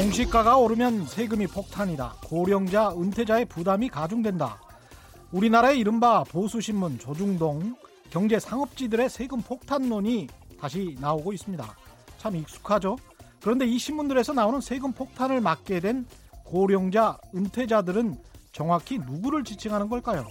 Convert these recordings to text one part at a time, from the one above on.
공시가가 오르면 세금이 폭탄이다. 고령자, 은퇴자의 부담이 가중된다. 우리나라의 이른바 보수신문 조중동 경제 상업지들의 세금 폭탄론이 다시 나오고 있습니다. 참 익숙하죠? 그런데 이 신문들에서 나오는 세금 폭탄을 맞게 된 고령자, 은퇴자들은 정확히 누구를 지칭하는 걸까요?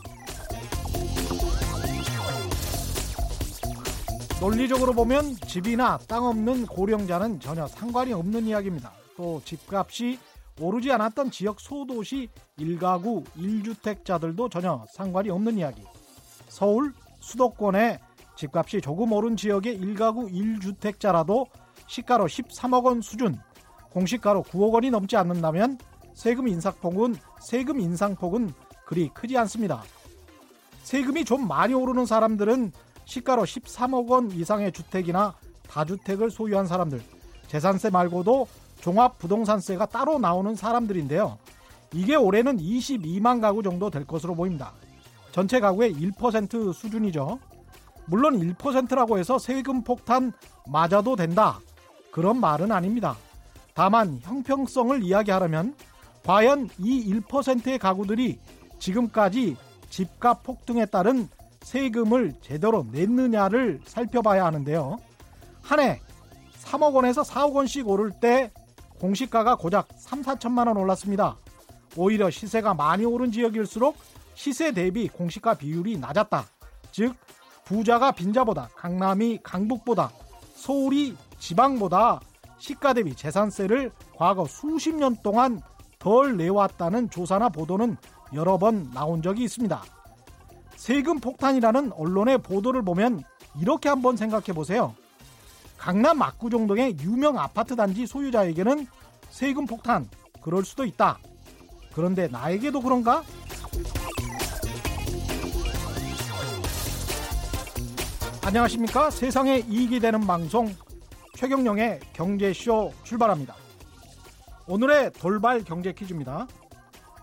논리적으로 보면 집이나 땅 없는 고령자는 전혀 상관이 없는 이야기입니다. 또 집값이 오르지 않았던 지역 소도시 1가구 1주택자들도 전혀 상관이 없는 이야기. 서울 수도권의 집값이 조금 오른 지역의 1가구 1주택자라도 시가로 13억 원 수준, 공시가로 9억 원이 넘지 않는다면 세금 인상폭은 세금 인상폭은 그리 크지 않습니다. 세금이 좀 많이 오르는 사람들은 시가로 13억 원 이상의 주택이나 다주택을 소유한 사람들, 재산세 말고도 종합부동산세가 따로 나오는 사람들인데요. 이게 올해는 22만 가구 정도 될 것으로 보입니다. 전체 가구의 1% 수준이죠. 물론 1%라고 해서 세금 폭탄 맞아도 된다. 그런 말은 아닙니다. 다만 형평성을 이야기하려면 과연 이 1%의 가구들이 지금까지 집값 폭등에 따른 세금을 제대로 냈느냐를 살펴봐야 하는데요. 한 해 3억 원에서 4억 원씩 오를 때 공시가가 고작 3, 4천만 원 올랐습니다. 오히려 시세가 많이 오른 지역일수록 시세 대비 공시가 비율이 낮았다. 즉 부자가 빈자보다 강남이 강북보다 서울이 지방보다 시가 대비 재산세를 과거 수십 년 동안 덜 내왔다는 조사나 보도는 여러 번 나온 적이 있습니다. 세금 폭탄이라는 언론의 보도를 보면 이렇게 한번 생각해 보세요. 강남 압구정 동의 유명 아파트 단지 소유자에게는 세금 폭탄 그럴 수도 있다. 그런데 나에게도 그런가? 안녕하십니까? 세상에 이익이 되는 방송 최경령의 경제쇼 출발합니다. 오늘의 돌발 경제 퀴즈입니다.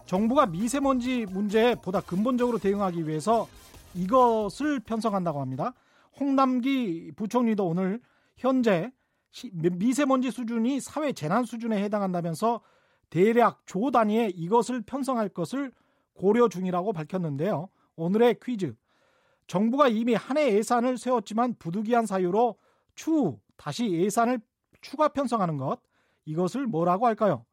정부가 미세먼지 문제에 보다 근본적으로 대응하기 위해서 이것을 편성한다고 합니다. 홍남기 부총리도 오늘 현재 미세먼지 수준이 사회 재난 수준에 해당한다면서 대략 조 단위의 이것을 편성할 것을 고려 중이라고 밝혔는데요. 오늘의 퀴즈. 정부가 이미 한 해 예산을 세웠지만 부득이한 사유로 추후 다시 예산을 추가 편성하는 것. 이것을 뭐라고 할까요?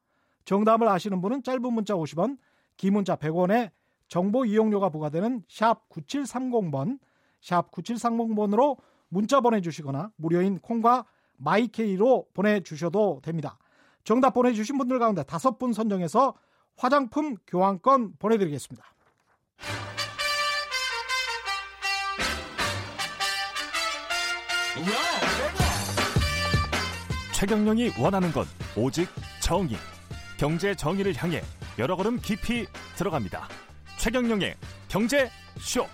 정답을 아시는 분은 짧은 문자 50원, 긴 문자 100원에 정보 이용료가 부과되는 샵 9730번, 샵 9730번으로 문자 보내주시거나 무료인 콩과 마이케이로 보내주셔도 됩니다. 정답 보내주신 분들 가운데 다섯 분 선정해서 화장품 교환권 보내드리겠습니다. 최경영이 원하는 건 오직 정의. 경제 정의를 향해 여러 걸음 깊이 들어갑니다. 최경영의 경제 쇼.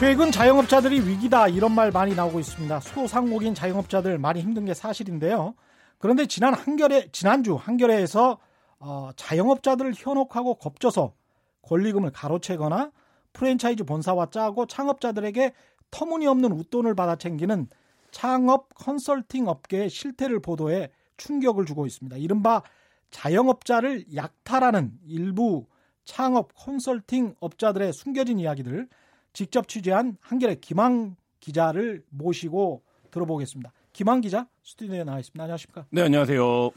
최근 자영업자들이 위기다 이런 말 많이 나오고 있습니다. 소상공인 자영업자들 많이 힘든 게 사실인데요. 그런데 지난 한겨레 지난주 한겨레에서 어, 자영업자들을 현혹하고 겁줘서 권리금을 가로채거나 프랜차이즈 본사와 짜고 창업자들에게 터무니없는 웃돈을 받아 챙기는 창업 컨설팅 업계의 실태를 보도해 충격을 주고 있습니다. 이른바 자영업자를 약탈하는 일부 창업 컨설팅 업자들의 숨겨진 이야기들 직접 취재한 한겨레 김항 기자를 모시고 들어보겠습니다. 김항 기자 스튜디오에 나와 있습니다. 안녕하십니까? 네, 안녕하세요.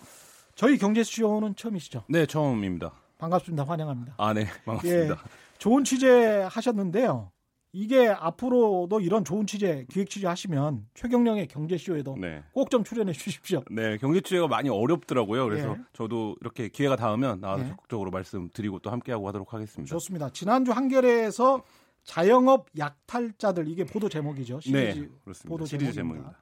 저희 경제쇼는 처음이시죠? 네, 처음입니다. 반갑습니다. 환영합니다. 아, 네, 반갑습니다. 예, 좋은 취재 하셨는데요. 이게 앞으로도 이런 좋은 취재, 기획 취재 하시면 최경령의 경제쇼에도 네. 꼭좀 출연해 주십시오. 네, 경제 취재가 많이 어렵더라고요. 그래서 예. 저도 이렇게 기회가 닿으면 나와서 예. 적극적으로 말씀드리고 또 함께하고 하도록 하겠습니다. 좋습니다. 지난주 한겨레에서 자영업 약탈자들 이게 보도 제목이죠. 네, 시리즈 네, 그렇습니다. 보도 시리즈 제목입니다.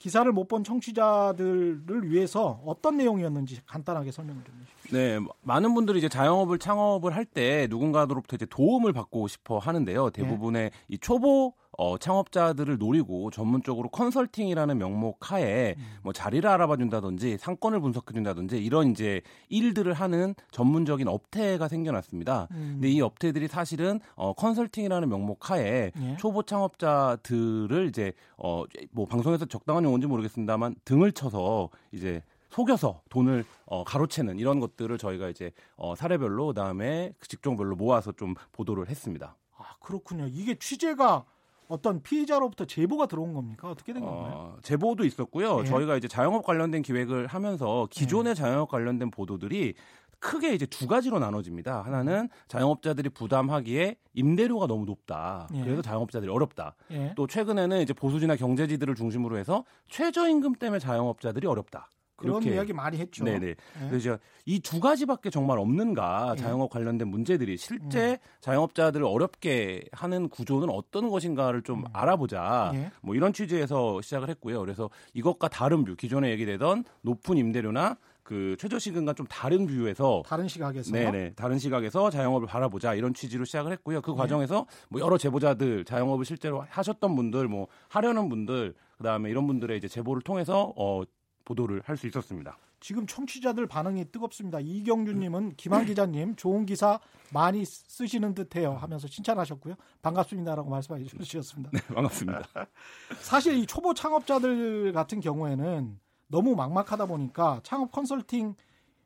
기사를 못 본 청취자들을 위해서 어떤 내용이었는지 간단하게 설명을 좀 해주십시오. 네, 많은 분들이 이제 자영업을 창업을 할 때 누군가로부터 이제 도움을 받고 싶어 하는데요. 대부분의 네. 이 초보 어, 창업자들을 노리고 전문적으로 컨설팅이라는 명목 하에 음. 뭐 자리를 알아봐 준다든지 상권을 분석해 준다든지 이런 이제 일들을 하는 전문적인 업태가 생겨났습니다. 음. 근데 이 업태들이 사실은 어, 컨설팅이라는 명목 하에 예. 초보 창업자들을 이제 어, 뭐 방송에서 적당한 용어인지 모르겠습니다만 등을 쳐서 이제 속여서 돈을 어, 가로채는 이런 것들을 저희가 이제 어, 사례별로 그다음에 그 직종별로 모아서 좀 보도를 했습니다. 아 그렇군요. 이게 취재가 어떤 피해자로부터 제보가 들어온 겁니까? 어떻게 된 건가요? 어, 제보도 있었고요. 예. 저희가 이제 자영업 관련된 기획을 하면서 기존의 예. 자영업 관련된 보도들이 크게 이제 두 가지로 나눠집니다. 하나는 자영업자들이 부담하기에 임대료가 너무 높다. 예. 그래서 자영업자들이 어렵다. 예. 또 최근에는 이제 보수지나 경제지들을 중심으로 해서 최저임금 때문에 자영업자들이 어렵다. 그런 이야기 많이 했죠. 네네. 예. 그래서 이 두 가지밖에 정말 없는가 예. 자영업 관련된 문제들이 실제 음. 자영업자들을 어렵게 하는 구조는 어떤 것인가를 좀 음. 알아보자. 예. 뭐 이런 취지에서 시작을 했고요. 그래서 이것과 다른 view, 기존에 얘기되던 높은 임대료나 그 최저시급과 좀 다른 view에서 다른 시각에서 네네 다른 시각에서 자영업을 바라보자 이런 취지로 시작을 했고요. 그 네. 과정에서 뭐 여러 제보자들 자영업을 실제로 하셨던 분들 뭐 하려는 분들 그다음에 이런 분들의 이제 제보를 통해서 어 보도를 할 수 있었습니다. 지금 청취자들 반응이 뜨겁습니다. 이경준님은 김한 기자님 좋은 기사 많이 쓰시는 듯해요 하면서 칭찬하셨고요. 반갑습니다라고 말씀해 주셨습니다. 네, 반갑습니다. 사실 이 초보 창업자들 같은 경우에는 너무 막막하다 보니까 창업 컨설팅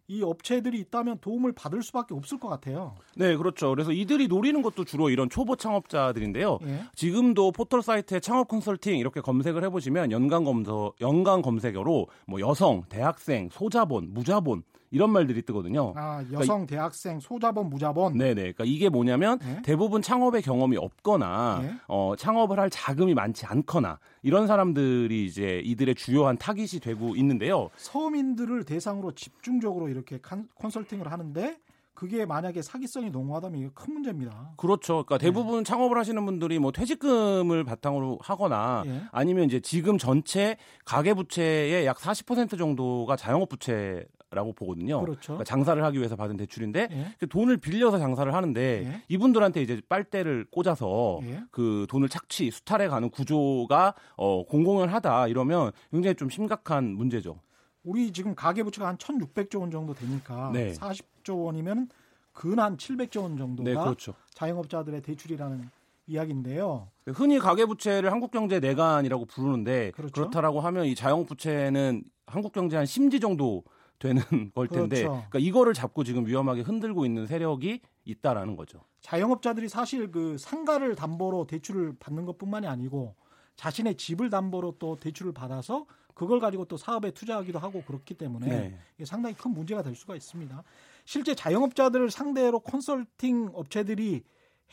이 업체들이 있다면 도움을 받을 수밖에 없을 것 같아요. 네, 그렇죠. 그래서 이들이 노리는 것도 주로 이런 초보 창업자들인데요. 예. 지금도 포털 사이트에 창업 컨설팅 이렇게 검색을 해보시면 연관 검서 연관 검색어로 뭐 여성, 대학생, 소자본, 무자본 이런 말들이 뜨거든요. 아, 그러니까 여성, 그러니까 대학생, 소자본, 무자본. 네네. 그러니까 이게 뭐냐면 네? 대부분 창업의 경험이 없거나 네? 어, 창업을 할 자금이 많지 않거나 이런 사람들이 이제 이들의 주요한 타깃이 되고 있는데요. 서민들을 대상으로 집중적으로 이렇게 컨설팅을 하는데 그게 만약에 사기성이 농후하다면 이게 큰 문제입니다. 그렇죠. 그러니까 네. 대부분 네. 창업을 하시는 분들이 뭐 퇴직금을 바탕으로 하거나 예. 아니면 이제 지금 전체 가계 부채의 약 40% 정도가 자영업 부채 라고 보거든요. 그렇죠. 그러니까 장사를 하기 위해서 받은 대출인데 예. 그 돈을 빌려서 장사를 하는데 예. 이분들한테 이제 빨대를 꽂아서 예. 그 돈을 착취 수탈해 가는 구조가 어 공공연하다 이러면 굉장히 좀 심각한 문제죠. 우리 지금 가계부채가 한 1,600조 원 정도 되니까 네. 40조 원이면 근한 700조 원 정도가 네, 그렇죠. 자영업자들의 대출이라는 이야기인데요. 흔히 가계부채를 한국경제 내간이라고 부르는데 그렇죠? 그렇다라고 하면 이 자영업부채는 한국경제 한 심지 정도 되는 걸 텐데 그렇죠. 그러니까 이거를 잡고 지금 위험하게 흔들고 있는 세력이 있다라는 거죠. 자영업자들이 사실 그 상가를 담보로 대출을 받는 것뿐만이 아니고 자신의 집을 담보로 또 대출을 받아서 그걸 가지고 또 사업에 투자하기도 하고 그렇기 때문에 네. 상당히 큰 문제가 될 수가 있습니다. 실제 자영업자들을 상대로 컨설팅 업체들이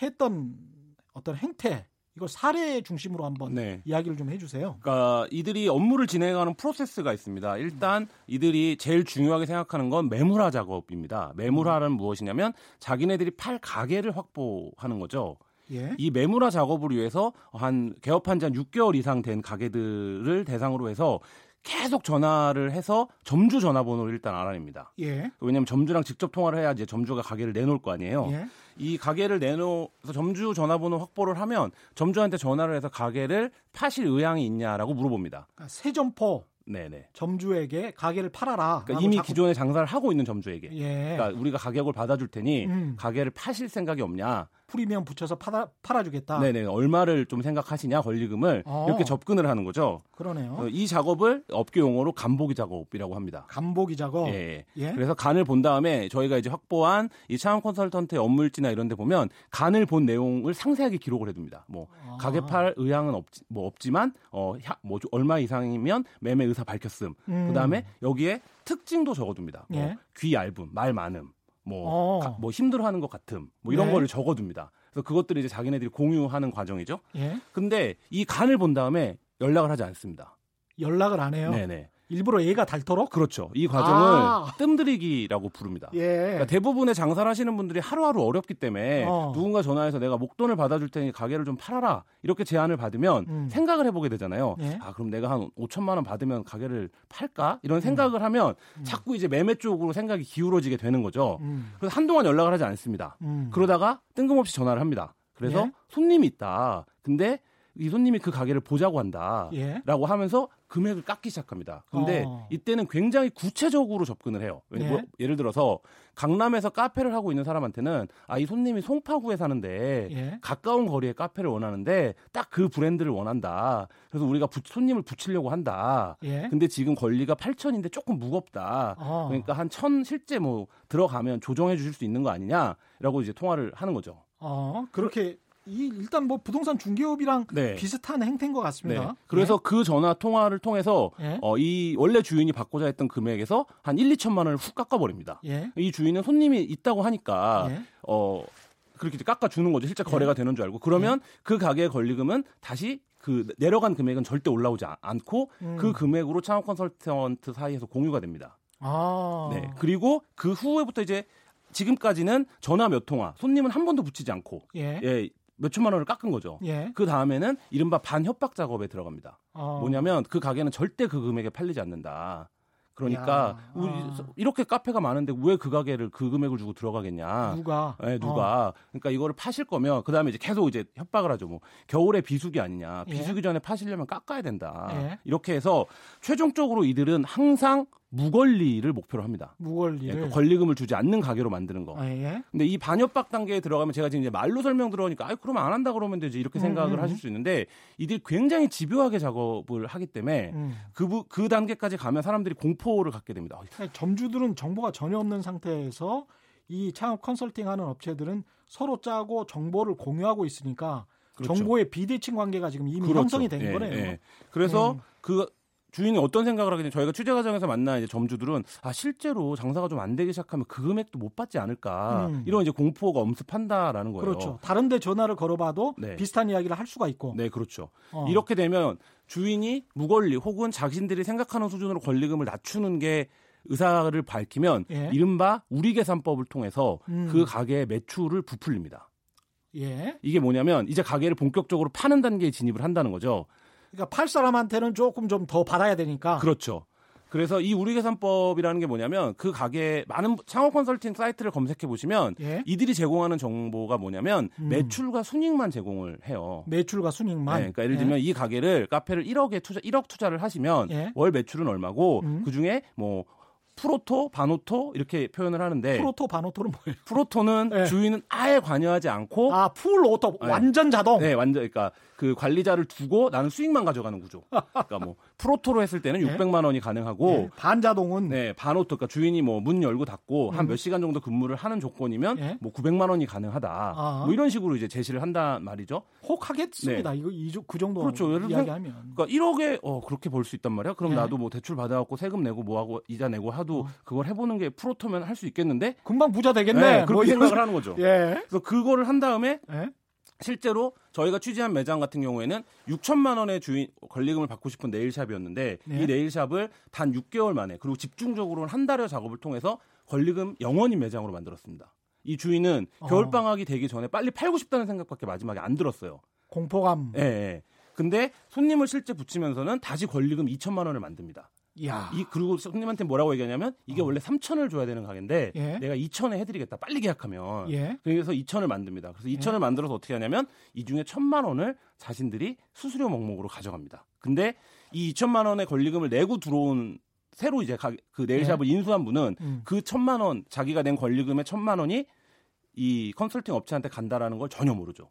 했던 어떤 행태 이걸 사례 중심으로 한번 네. 이야기를 좀 해주세요. 그러니까 이들이 업무를 진행하는 프로세스가 있습니다. 일단 이들이 제일 중요하게 생각하는 건 매물화 작업입니다. 매물화는 무엇이냐면 자기네들이 팔 가게를 확보하는 거죠. 예. 이 매물화 작업을 위해서 한 개업한 지 한 6개월 이상 된 가게들을 대상으로 해서 계속 전화를 해서 점주 전화번호를 일단 알아냅니다. 예. 왜냐하면 점주랑 직접 통화를 해야지 점주가 가게를 내놓을 거 아니에요. 예. 이 가게를 내놓아서 점주 전화번호 확보를 하면 점주한테 전화를 해서 가게를 파실 의향이 있냐라고 물어봅니다. 그러니까 새 점포 네네. 점주에게 가게를 팔아라. 그러니까 이미 자꾸... 기존에 장사를 하고 있는 점주에게. 예. 그러니까 우리가 가격을 받아줄 테니 음. 가게를 파실 생각이 없냐. 프리미엄 붙여서 팔아, 팔아주겠다. 네네. 얼마를 좀 생각하시냐 권리금을 어. 이렇게 접근을 하는 거죠. 그러네요. 어, 이 작업을 업계 용어로 간보기 작업이라고 합니다. 간보기 작업. 예. 예. 그래서 간을 본 다음에 저희가 이제 확보한 이 차원 컨설턴트의 업무일지나 이런 데 보면 간을 본 내용을 상세하게 기록을 해둡니다. 뭐 아. 가게 팔 의향은 없, 뭐 없지만 어, 뭐 얼마 이상이면 매매 의사 밝혔음. 음. 그 다음에 여기에 특징도 적어둡니다. 뭐 예. 귀 얇음, 말 많음. 뭐, 어. 가, 뭐 힘들어하는 것 같음, 뭐 이런 네. 거를 적어둡니다. 그래서 그것들을 이제 자기네들이 공유하는 과정이죠. 예. 근데 이 간을 본 다음에 연락을 하지 않습니다. 연락을 안 해요? 네네. 일부러 얘가 닳도록? 그렇죠. 이 과정을 아. 뜸들이기라고 부릅니다. 예. 그러니까 대부분의 장사를 하시는 분들이 하루하루 어렵기 때문에 어. 누군가 전화해서 내가 목돈을 받아줄 테니 가게를 좀 팔아라 이렇게 제안을 받으면 음. 생각을 해보게 되잖아요. 예. 아 그럼 내가 한 5천만 원 받으면 가게를 팔까 이런 음. 생각을 음. 하면 자꾸 이제 매매 쪽으로 생각이 기울어지게 되는 거죠. 음. 그래서 한동안 연락을 하지 않습니다. 음. 그러다가 뜬금없이 전화를 합니다. 그래서 예? 손님이 있다. 근데 이 손님이 그 가게를 보자고 한다라고 예. 하면서 금액을 깎기 시작합니다. 근데 어. 이때는 굉장히 구체적으로 접근을 해요. 예. 뭐, 예를 들어서 강남에서 카페를 하고 있는 사람한테는 아 이 손님이 송파구에 사는데 예. 가까운 거리에 카페를 원하는데 딱 그 브랜드를 원한다. 그래서 우리가 부- 손님을 붙이려고 한다. 예. 근데 지금 권리가 8천인데 조금 무겁다. 어. 그러니까 한 천 실제 뭐 들어가면 조정해 주실 수 있는 거 아니냐라고 이제 통화를 하는 거죠. 어, 그렇게 이 일단 뭐 부동산 중개업이랑 네. 비슷한 행태인 것 네. 같습니다. 그래서 그 전화 통화를 통해서 예. 어, 이 원래 주인이 받고자 했던 금액에서 한 1, 2천만 원을 훅 깎아버립니다. 예. 이 주인은 손님이 있다고 하니까 예. 어 그렇게 이제 깎아 주는 거죠. 실제 거래가 되는 줄 알고. 그러면 그 가게의 권리금은 다시 그 내려간 금액은 절대 올라오지 아- 않고 음. 그 금액으로 창업 컨설턴트 사이에서 공유가 됩니다. 아. 네. 그리고 그 후에부터 이제 지금까지는 전화 몇 통화, 손님은 한 번도 붙이지 않고 예. 예, 몇 천만 원을 깎은 거죠. 예. 그 다음에는 이른바 반협박 작업에 들어갑니다. 어. 뭐냐면 그 가게는 절대 그 금액에 팔리지 않는다. 그러니까 야, 아. 이렇게 카페가 많은데 왜 그 가게를 그 금액을 주고 들어가겠냐? 누가? 예, 누가? 그러니까 이거를 파실 거면 그 다음에 이제 계속 이제 협박을 하죠. 뭐 겨울에 비수기 아니냐? 예. 비수기 전에 파시려면 깎아야 된다. 예. 이렇게 해서 최종적으로 이들은 항상 무권리를 목표로 합니다. 예, 무권리를. 그 권리금을 주지 않는 가게로 만드는 거. 아, 예. 근데 이 반협박 단계에 들어가면 제가 지금 이제 말로 설명 들어오니까 아 그러면 안 한다 그러면 되지 이렇게 음, 생각을 음, 하실 수 있는데 이들이 굉장히 집요하게 작업을 하기 때문에 음. 그, 부- 그 단계까지 가면 사람들이 공포를 갖게 됩니다. 어, 그러니까 점주들은 정보가 전혀 없는 상태에서 이 창업 컨설팅하는 업체들은 서로 짜고 정보를 공유하고 있으니까 그렇죠. 정보의 비대칭 관계가 지금 이미 그렇죠. 형성이 된 예, 거네요. 예. 그래서 음. 그 주인이 어떤 생각을 하게 되냐 저희가 취재 과정에서 만난 이제 점주들은 아 실제로 장사가 좀 안 되기 시작하면 그 금액도 못 받지 않을까 음. 이런 이제 공포가 엄습한다라는 거예요. 그렇죠. 다른데 전화를 걸어봐도 네. 비슷한 이야기를 할 수가 있고. 네, 그렇죠. 어. 이렇게 되면 주인이 무권리 혹은 자신들이 생각하는 수준으로 권리금을 낮추는 게 의사를 밝히면 예. 이른바 우리 계산법을 통해서 음. 그 가게의 매출을 부풀립니다. 예. 이게 뭐냐면 이제 가게를 본격적으로 파는 단계에 진입을 한다는 거죠. 그러니까 팔 사람한테는 조금 좀 더 받아야 되니까. 그렇죠. 그래서 이 우리 계산법이라는 게 뭐냐면 그 가게 많은 창업 컨설팅 사이트를 검색해 보시면 예. 이들이 제공하는 정보가 뭐냐면 음. 매출과 순익만 제공을 해요. 매출과 순익만. 네, 그러니까 예를 들면 이 가게를 카페를 1억에 투자 1억 투자를 하시면 예. 월 매출은 얼마고 음. 그 중에 뭐 full auto, 반auto 이렇게 표현을 하는데 full auto 반auto는 뭐예요? full auto는 예. 주인은 아예 관여하지 않고 아, full auto 네. 완전 자동. 네, 완전 그러니까 그 관리자를 두고 나는 수익만 가져가는 구조. 그러니까 뭐 full auto로 했을 때는 예. 600만 원이 가능하고 예. 반자동은 네, 반auto, 그러니까 주인이 뭐 문 열고 닫고 한 음. 몇 시간 정도 근무를 하는 조건이면 예. 뭐 900만 원이 가능하다. 아. 뭐 이런 식으로 이제 제시를 한단 말이죠. 혹 하겠습니다. 이거 이, 그 정도 네. 그렇죠. 이야기하면. 그러니까 1억에 어 그렇게 벌 수 있단 말이야. 그럼 예. 나도 뭐 대출 받아갖고 세금 내고 뭐하고 이자 내고 하도 어. 그걸 해보는 게 프로토면 할 수 있겠는데? 금방 부자 되겠네. 네, 뭐 그렇게 이런- 생각을 하는 거죠. 예. 그래서 그거를 한 다음에 예. 실제로 저희가 취재한 매장 같은 경우에는 6천만 원의 주인 권리금을 받고 싶은 네일샵이었는데 네. 이 네일샵을 단 6개월 만에 그리고 집중적으로 한 달여 작업을 통해서 권리금 영원인 매장으로 만들었습니다. 이 주인은 어. 겨울 방학이 되기 전에 빨리 팔고 싶다는 생각밖에 마지막에 안 들었어요. 공포감. 예. 예. 근데 손님을 실제 붙이면서는 다시 권리금 2천만 원을 만듭니다. 야. 이 그리고 손님한테 뭐라고 얘기하냐면 이게 원래 3천을 줘야 되는 가게인데 어. 예. 내가 2천에 해드리겠다 빨리 계약하면 예. 그래서 2천을 만듭니다. 그래서 2천을 만들어서 어떻게 하냐면 이 중에 1천만 원을 자신들이 수수료 목록으로 가져갑니다. 근데 이 2천만 원의 권리금을 내고 들어온 새로 이제 가- 그 네일샵을 인수한 분은 음. 그 천만 원 자기가 낸 권리금의 천만 원이 이 컨설팅 업체한테 간다라는 걸 전혀 모르죠.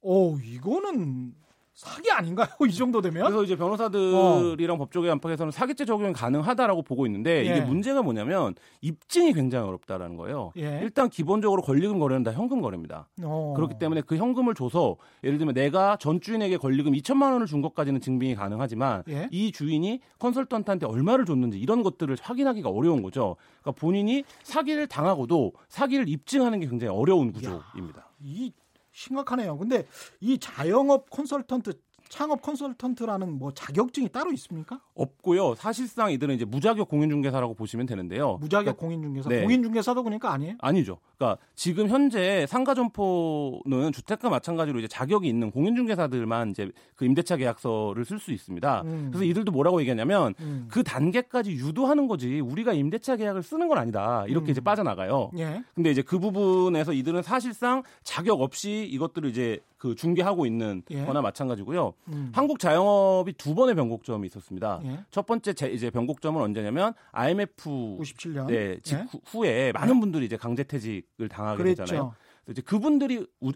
오, 이거는 사기 아닌가요? 이 정도 되면? 그래서 이제 변호사들이랑 법조계 안팎에서는 사기죄 적용이 가능하다라고 보고 있는데 예. 이게 문제가 뭐냐면 입증이 굉장히 어렵다라는 거예요. 예. 일단 기본적으로 권리금 거래는 다 현금 거래입니다. 어. 그렇기 때문에 그 현금을 줘서 예를 들면 내가 전 주인에게 권리금 2천만 원을 준 것까지는 증빙이 가능하지만 예. 이 주인이 컨설턴트한테 얼마를 줬는지 이런 것들을 확인하기가 어려운 거죠. 그러니까 본인이 사기를 당하고도 사기를 입증하는 게 굉장히 어려운 구조입니다. 이 심각하네요. 근데 이 자영업 컨설턴트 창업 컨설턴트라는 뭐 자격증이 따로 있습니까? 없고요. 사실상 이들은 이제 무자격 공인중개사라고 보시면 되는데요. 무자격 공인중개사. 네. 공인중개사도 그러니까 아니에요? 아니죠. 그러니까 지금 현재 상가 점포는 주택과 마찬가지로 이제 자격이 있는 공인중개사들만 이제 그 임대차 계약서를 쓸 수 있습니다. 음. 그래서 이들도 뭐라고 얘기하냐면 음. 그 단계까지 유도하는 거지 우리가 임대차 계약을 쓰는 건 아니다. 이렇게 음. 이제 빠져나가요. 예. 근데 이제 그 부분에서 이들은 사실상 자격 없이 이것들을 이제 그 중개하고 있는 예. 거나 마찬가지고요. 음. 한국 자영업이 두 번의 변곡점이 있었습니다. 예. 첫 번째 제, 이제 변곡점은 언제냐면 IMF 97년. 네, 직 예. 후에 많은 분들이 이제 강제퇴직을 당하게 되잖아요. 그랬죠. 그래서 이제 그분들이 우-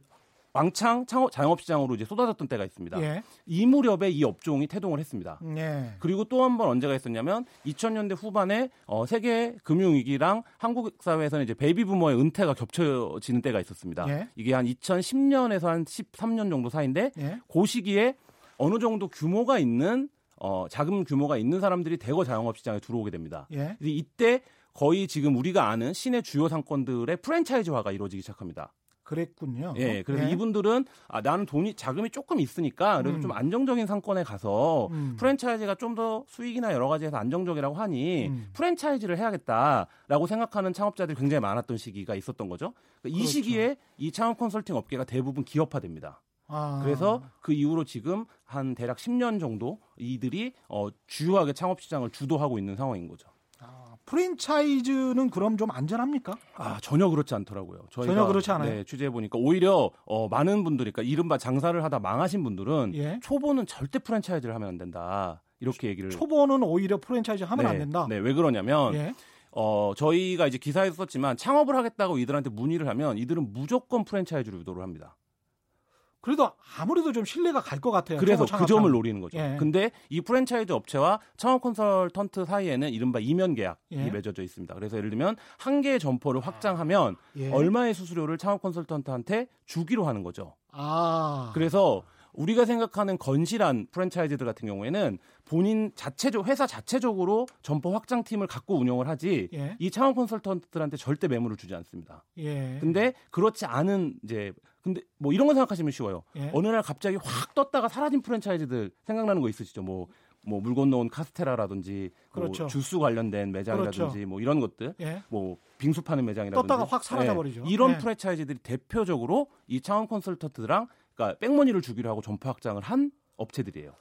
왕창 창업, 자영업 시장으로 이제 쏟아졌던 때가 있습니다. 예. 이 무렵에 이 업종이 태동을 했습니다. 예. 그리고 또 한 번 언제가 있었냐면 2000년대 후반에 어, 세계 금융 위기랑 한국 사회에서는 이제 베이비 부머의 은퇴가 겹쳐지는 때가 있었습니다. 예. 이게 한 2010년에서 한 13년 정도 사이인데 예. 그 시기에 어느 정도 규모가 있는 어, 자금 규모가 있는 사람들이 대거 자영업 시장에 들어오게 됩니다. 예. 이때 거의 지금 우리가 아는 시내 주요 상권들의 프랜차이즈화가 이루어지기 시작합니다. 그랬군요. 예, 그래서 예. 이분들은 아, 나는 돈이 자금이 조금 있으니까 그래도 음. 좀 안정적인 상권에 가서 음. 프랜차이즈가 좀 더 수익이나 여러 가지에서 안정적이라고 하니 음. 프랜차이즈를 해야겠다라고 생각하는 창업자들이 굉장히 많았던 시기가 있었던 거죠. 그러니까 이 그렇죠. 시기에 이 창업 컨설팅 업계가 대부분 기업화됩니다. 아. 그래서 그 이후로 지금 한 대략 10년 정도 이들이 어, 주요하게 창업 시장을 주도하고 있는 상황인 거죠. 아, 프랜차이즈는 그럼 좀 안전합니까? 아 전혀 그렇지 않더라고요. 저희가 전혀 그렇지 않아요? 네, 취재해 보니까 오히려 어, 많은 분들이 그러니까 이른바 장사를 하다 망하신 분들은 예. 초보는 절대 프랜차이즈를 하면 안 된다 이렇게 얘기를 초보는 오히려 프랜차이즈 하면 네, 안 된다. 네, 왜 그러냐면 예. 어, 저희가 이제 기사에서 썼지만 창업을 하겠다고 이들한테 문의를 하면 이들은 무조건 프랜차이즈로 유도를 합니다. 그래도 아무래도 좀 신뢰가 갈 것 같아요. 그래서 그 점을. 노리는 거죠. 예. 근데 이 프랜차이즈 업체와 창업 컨설턴트 사이에는 이른바 이면 계약이 예. 맺어져 있습니다. 그래서 예를 들면 한 개의 점포를 확장하면 예. 얼마의 수수료를 창업 컨설턴트한테 주기로 하는 거죠. 아. 그래서 우리가 생각하는 건실한 프랜차이즈들 같은 경우에는 본인 자체적 회사 자체적으로 점포 확장팀을 갖고 운영을 하지 예. 이 창업 컨설턴트들한테 절대 매물을 주지 않습니다. 예. 근데 그렇지 않은 이제 근데 뭐 이런 거 생각하시면 쉬워요. 예. 어느 날 갑자기 확 떴다가 사라진 프랜차이즈들 생각나는 거 있으시죠? 뭐 뭐 물 건너온 카스테라라든지 그렇죠. 뭐 주스 관련된 매장이라든지 그렇죠. 뭐 이런 것들 예. 뭐 빙수 파는 매장이라든지 떴다가 확 사라져 예, 버리죠. 이런 예. 프랜차이즈들이 대표적으로 이 창업 컨설턴트랑 그러니까 백머니를 주기로 하고 점포 확장을 한 업체들이에요.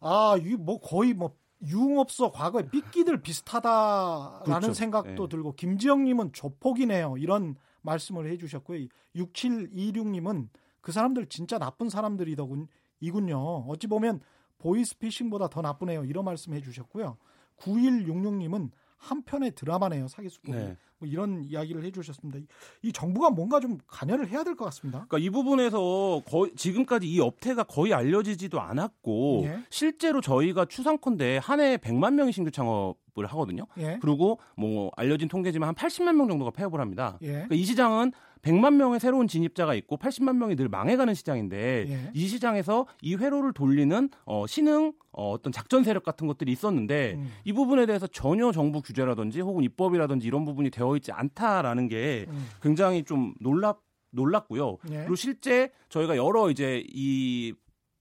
아, 이 뭐 거의 뭐 유흥업소 과거에 삐끼들 비슷하다라는 그렇죠. 생각도 예. 들고 김지영님은 조폭이네요 이런 말씀을 해 주셨고요. 6726님은 그 사람들 진짜 나쁜 사람들이더군 이군요. 어찌 보면 보이스피싱보다 더 나쁘네요. 이런 말씀 해 주셨고요. 9166님은 한편의 드라마네요 사기수법이. 네. 뭐 이런 이야기를 해주셨습니다. 이- 이 정부가 뭔가 좀 관여를 해야 될 것 같습니다. 그러니까 이 부분에서 거의 지금까지 이 업태가 거의 알려지지도 않았고 예. 실제로 저희가 추상컨대 한 해에 100만 명이 신규 창업 을 하거든요. 예. 그리고 뭐 알려진 통계지만 한 80만 명 정도가 폐업을 합니다. 예. 그러니까 이 시장은 100만 명의 새로운 진입자가 있고 80만 명이 늘 망해가는 시장인데 예. 이 시장에서 이 회로를 돌리는 어, 신흥 어, 어떤 작전 세력 같은 것들이 있었는데 음. 이 부분에 대해서 전혀 정부 규제라든지 혹은 입법이라든지 이런 부분이 되어 있지 않다라는 게 음. 굉장히 좀 놀랍 놀랐고요. 예. 그리고 실제 저희가 여러 이제 이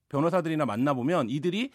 변호사들이나 만나보면 이들이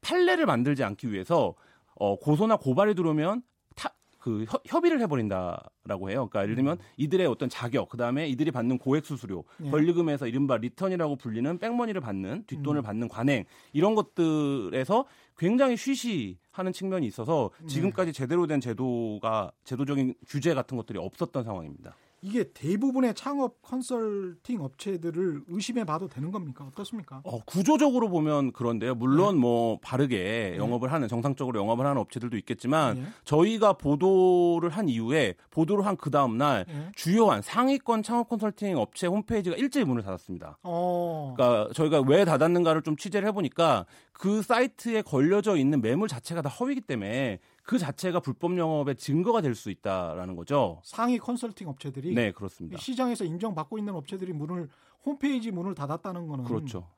판례를 만들지 않기 위해서 어, 고소나 고발이 들어오면 타, 그 협- 협의를 해버린다라고 해요. 그러니까 예를 들면 이들의 어떤 자격, 그 다음에 이들이 받는 고액 수수료, 예. 권리금에서 이른바 리턴이라고 불리는 back money를 받는 뒷돈을 음. 받는 관행 이런 것들에서 굉장히 쉬쉬하는 측면이 있어서 네. 지금까지 제대로 된 제도가 제도적인 규제 같은 것들이 없었던 상황입니다. 이게 대부분의 창업 컨설팅 업체들을 의심해 봐도 되는 겁니까? 어떻습니까? 어, 구조적으로 보면 그런데요. 물론 네. 뭐 바르게 영업을 하는 정상적으로 영업을 하는 업체들도 있겠지만 예. 저희가 보도를 한 이후에 보도를 한 그 다음 날 예. 주요한 상위권 창업 컨설팅 업체 홈페이지가 일제히 문을 닫았습니다. 어. 그러니까 저희가 왜 닫았는가를 좀 취재를 해보니까 그 사이트에 걸려져 있는 매물 자체가 다 허위이기 때문에 그 자체가 불법 영업의 증거가 될 수 있다라는 거죠. 상위 컨설팅 업체들이 네, 그렇습니다. 시장에서 인정받고 있는 업체들이 문을 홈페이지 문을 닫았다는 거는 그렇죠.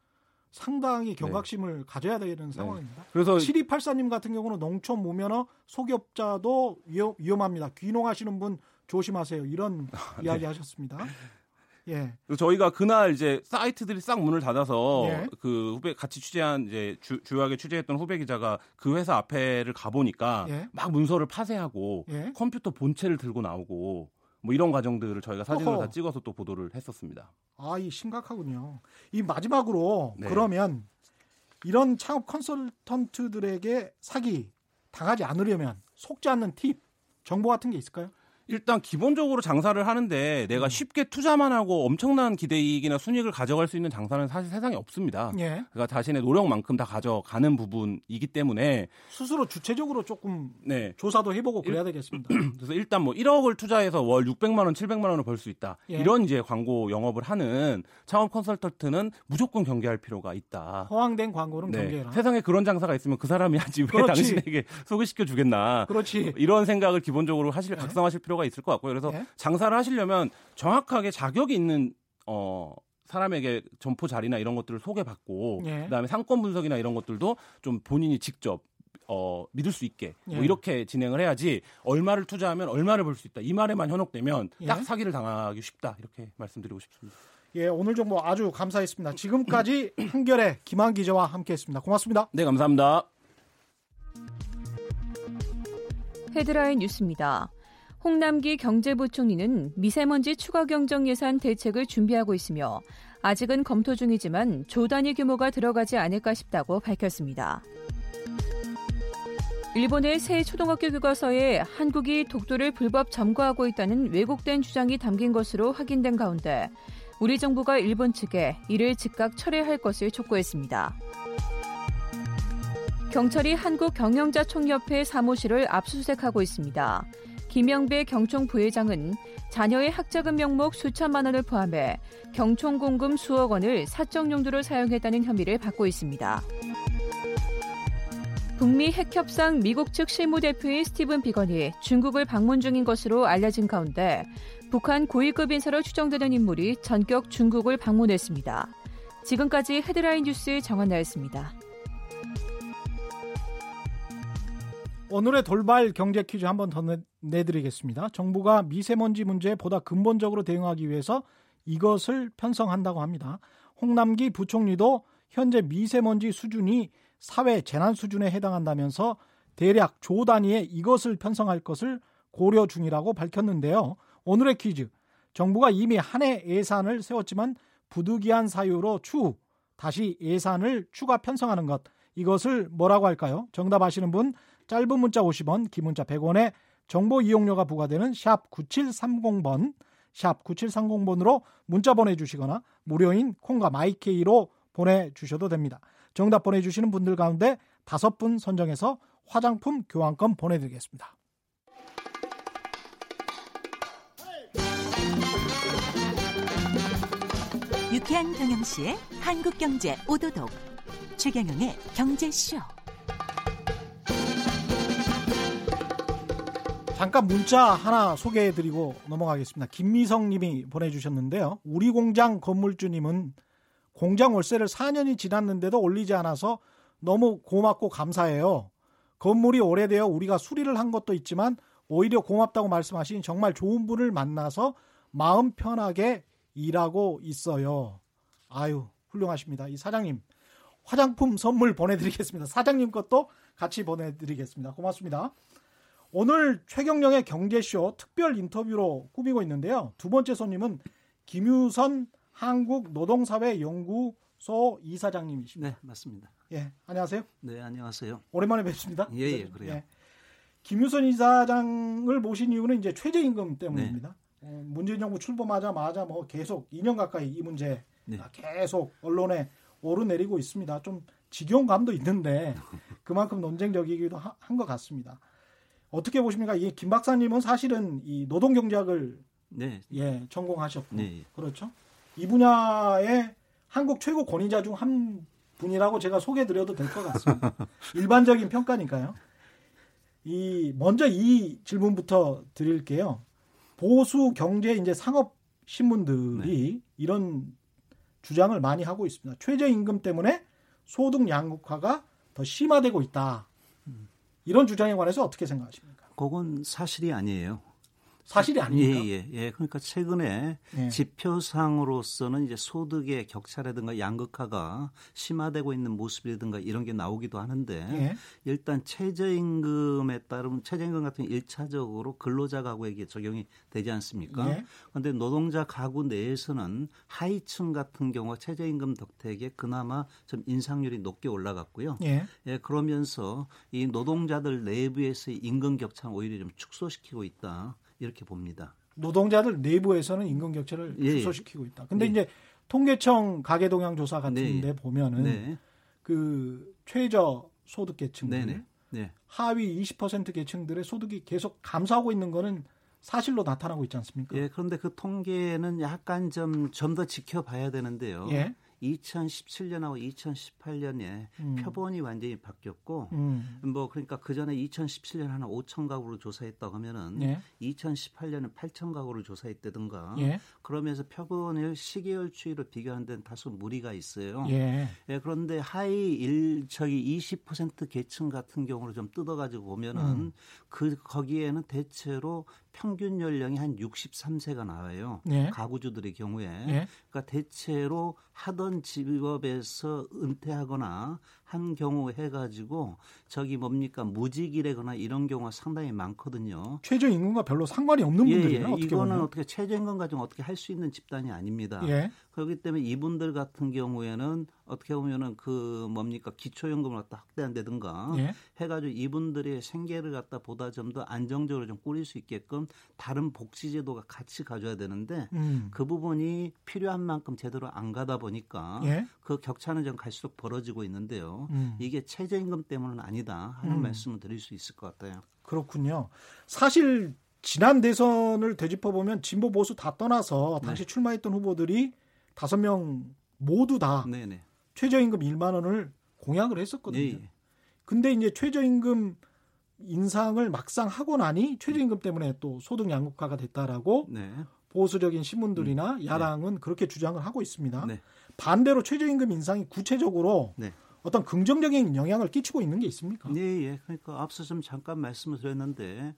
상당히 경각심을 가져야 되는 상황입니다. 그래서 7284님 같은 경우는 농촌 무면허 소기업자도 위험, 위험합니다. 귀농하시는 분 조심하세요. 이런 아, 이야기 네. 하셨습니다. 예. 저희가 그날 이제 사이트들이 싹 문을 닫아서 예. 그 후배 같이 취재한 이제 주, 주요하게 취재했던 후배 기자가 그 회사 앞에를 가 보니까 예. 막 문서를 파쇄하고 예. 컴퓨터 본체를 들고 나오고 뭐 이런 과정들을 저희가 사진으로 어허. 다 찍어서 또 보도를 했었습니다. 아, 이 심각하군요. 이 마지막으로 네. 그러면 이런 창업 컨설턴트들에게 사기 당하지 않으려면 속지 않는 팁, 정보 같은 게 있을까요? 일단 기본적으로 장사를 하는데 내가 음. 쉽게 투자만 하고 엄청난 기대이익이나 순이익을 가져갈 수 있는 장사는 사실 세상에 없습니다. 예. 그러니까 자신의 노력만큼 다 가져가는 부분이기 때문에 스스로 주체적으로 조금 네. 조사도 해보고 그래야 일, 되겠습니다. 그래서 일단 뭐 1억을 투자해서 월 600만 원, 700만 원을 벌 수 있다. 예. 이런 이제 광고 영업을 하는 창업 컨설턴트는 무조건 경계할 필요가 있다. 허황된 광고는 네. 경계해라. 세상에 그런 장사가 있으면 그 사람이 하지 왜 그렇지. 당신에게 소개시켜 주겠나. 그렇지. 이런 생각을 기본적으로 하실 예. 각성하실 필요 가 있을 것 같고요. 그래서 예? 장사를 하시려면 정확하게 자격이 있는 어 사람에게 점포 자리나 이런 것들을 소개받고 예. 그다음에 상권 분석이나 이런 것들도 좀 본인이 직접 어, 믿을 수 있게 뭐 예. 이렇게 진행을 해야지 얼마를 투자하면 얼마를 벌 수 있다 이 말에만 현혹되면 예. 딱 사기를 당하기 쉽다 이렇게 말씀드리고 싶습니다. 예, 오늘 정보 아주 감사했습니다. 지금까지 한결의 김한 기자와 함께했습니다. 고맙습니다. 네, 감사합니다. 헤드라인 뉴스입니다. 홍남기 경제부총리는 미세먼지 추가 경정 예산 대책을 준비하고 있으며 아직은 검토 중이지만 조 단위 규모가 들어가지 않을까 싶다고 밝혔습니다. 일본의 새 초등학교 교과서에 한국이 독도를 불법 점거하고 있다는 왜곡된 주장이 담긴 것으로 확인된 가운데 우리 정부가 일본 측에 이를 즉각 철회할 것을 촉구했습니다. 경찰이 한국경영자총협회 사무실을 압수수색하고 있습니다. 김영배 경총 부회장은 자녀의 학자금 명목 수천만 원을 포함해 경총 공금 수억 원을 사적 용도로 사용했다는 혐의를 받고 있습니다. 북미 핵협상 미국 측 실무대표인 스티븐 비건이 중국을 방문 중인 것으로 알려진 가운데 북한 고위급 인사로 추정되는 인물이 전격 중국을 방문했습니다. 지금까지 헤드라인 뉴스 정한나였습니다. 오늘의 돌발 경제 퀴즈 한 번 더 내드리겠습니다. 정부가 미세먼지 문제에 보다 근본적으로 대응하기 위해서 이것을 편성한다고 합니다. 홍남기 부총리도 현재 미세먼지 수준이 사회 재난 수준에 해당한다면서 대략 조 단위의 이것을 편성할 것을 고려 중이라고 밝혔는데요. 오늘의 퀴즈. 정부가 이미 한 해 예산을 세웠지만 부득이한 사유로 추후 다시 예산을 추가 편성하는 것. 이것을 뭐라고 할까요? 정답 아시는 분 짧은 문자 50원, 긴 문자 100원에 정보 이용료가 부과되는 샵 9730번, 샵 9730번으로 문자 보내주시거나 무료인 콩과 마이케이로 보내주셔도 됩니다. 정답 보내주시는 분들 가운데 다섯 분 선정해서 화장품 교환권 보내드리겠습니다. 유쾌한 경영시의 한국경제 오도독 최경영의 경제쇼 잠깐 문자 하나 소개해드리고 넘어가겠습니다. 김미성 님이 보내주셨는데요. 우리 공장 건물주님은 공장 월세를 4년이 지났는데도 올리지 않아서 너무 고맙고 감사해요. 건물이 오래되어 우리가 수리를 한 것도 있지만 오히려 고맙다고 말씀하신 정말 좋은 분을 만나서 마음 편하게 일하고 있어요. 아유, 훌륭하십니다. 이 사장님. 화장품 선물 보내드리겠습니다. 사장님 것도 같이 보내드리겠습니다. 고맙습니다. 오늘 최경령의 경제쇼 특별 인터뷰로 꾸미고 있는데요. 두 번째 손님은 김유선 한국노동사회연구소 이사장님이십니다. 네, 맞습니다. 예, 안녕하세요. 네, 안녕하세요. 오랜만에 뵙습니다. 예, 예, 그래요. 예. 김유선 이사장을 모신 이유는 이제 최저임금 때문입니다. 네. 어, 문재인 정부 출범하자마자 뭐 계속 2년 가까이 이 문제 네. 계속 언론에 오르내리고 있습니다. 좀 지겨운 감도 있는데 그만큼 논쟁적이기도 한 것 같습니다. 어떻게 보십니까? 이김 박사님은 사실은 이 노동 경제학을 네. 예, 전공하셨고 네. 그렇죠. 이 분야의 한국 최고 권위자 중 한 분이라고 제가 소개드려도 될 것 같습니다. 일반적인 평가니까요. 이 먼저 이 질문부터 드릴게요. 보수 경제 이제 상업 신문들이 네. 이런 주장을 많이 하고 있습니다. 최저임금 때문에 소득 양극화가 더 심화되고 있다. 이런 주장에 관해서 어떻게 생각하십니까? 그건 사실이 아니에요. 사실이 아닙니까? 예, 예, 예. 그러니까 최근에 예. 지표상으로서는 이제 소득의 격차라든가 양극화가 심화되고 있는 모습이라든가 이런 게 나오기도 하는데 예. 일단 최저임금에 따르면 최저임금 같은 일차적으로 근로자 가구에게 적용이 되지 않습니까? 예. 그런데 노동자 가구 내에서는 하위층 같은 경우가 최저임금 덕택에 그나마 좀 인상률이 높게 올라갔고요. 예. 예, 그러면서 이 노동자들 내부에서의 임금 격차는 오히려 좀 축소시키고 있다. 이렇게 봅니다. 노동자들 내부에서는 임금 격차를 예, 예. 축소시키고 있다. 근데 네. 이제 통계청 가계 동향 조사 같은데 네. 보면은 네. 그 최저 소득 계층들 네, 네. 하위 20% 계층들의 소득이 계속 감소하고 있는 거는 사실로 나타나고 있지 않습니까? 예, 그런데 그 통계는 약간 좀 좀 더 지켜봐야 되는데요. 예. 2017년하고 2018년에 음. 표본이 완전히 바뀌었고 음. 뭐 그러니까 그 전에 2017년 하나 5천 가구를 조사했다고 하면은 예. 2018년은 8천 가구를 조사했다든가 예. 그러면서 표본을 시계열 추이로 비교하는 데는 다소 무리가 있어요. 예. 예 그런데 하위 일 저기 20% 계층 같은 경우를 좀 뜯어가지고 보면은 음. 그 거기에는 대체로 평균 연령이 한 63세가 나와요. 예. 가구주들의 경우에. 예. 그러니까 대체로 하던 직업에서 은퇴하거나 한 경우 해가지고 저기 뭡니까 무직이래거나 이런 경우가 상당히 많거든요. 최저임금과 별로 상관이 없는 분들이에요. 예, 이거는 보면. 어떻게 최저임금과 좀 어떻게 할 수 있는 집단이 아닙니다. 예. 그렇기 때문에 이분들 같은 경우에는 어떻게 보면은 그 뭡니까 기초연금을 갖다 확대한다든가 예. 해가지고 이분들의 생계를 갖다 보다 좀 더 안정적으로 좀 꾸릴 수 있게끔 다른 복지제도가 같이 가져야 되는데 음. 그 부분이 필요한 만큼 제대로 안 가다 보니까 예. 그 격차는 좀 갈수록 벌어지고 있는데요. 음. 이게 최저임금 때문은 아니다 하는 음. 말씀을 드릴 수 있을 것 같아요. 그렇군요. 사실 지난 대선을 되짚어 보면 진보 보수 다 떠나서 당시 네. 출마했던 후보들이 다섯 명 모두 다 네네. 최저임금 1만 원을 공약을 했었거든요. 예, 예. 근데 이제 최저임금 인상을 막상 하고 나니 최저임금 때문에 또 소득 양극화가 됐다라고 네. 보수적인 신문들이나 음, 네. 야당은 네. 그렇게 주장을 하고 있습니다. 네. 반대로 최저임금 인상이 구체적으로 네. 어떤 긍정적인 영향을 끼치고 있는 게 있습니까? 네, 예. 그러니까 앞서 좀 잠깐 말씀을 드렸는데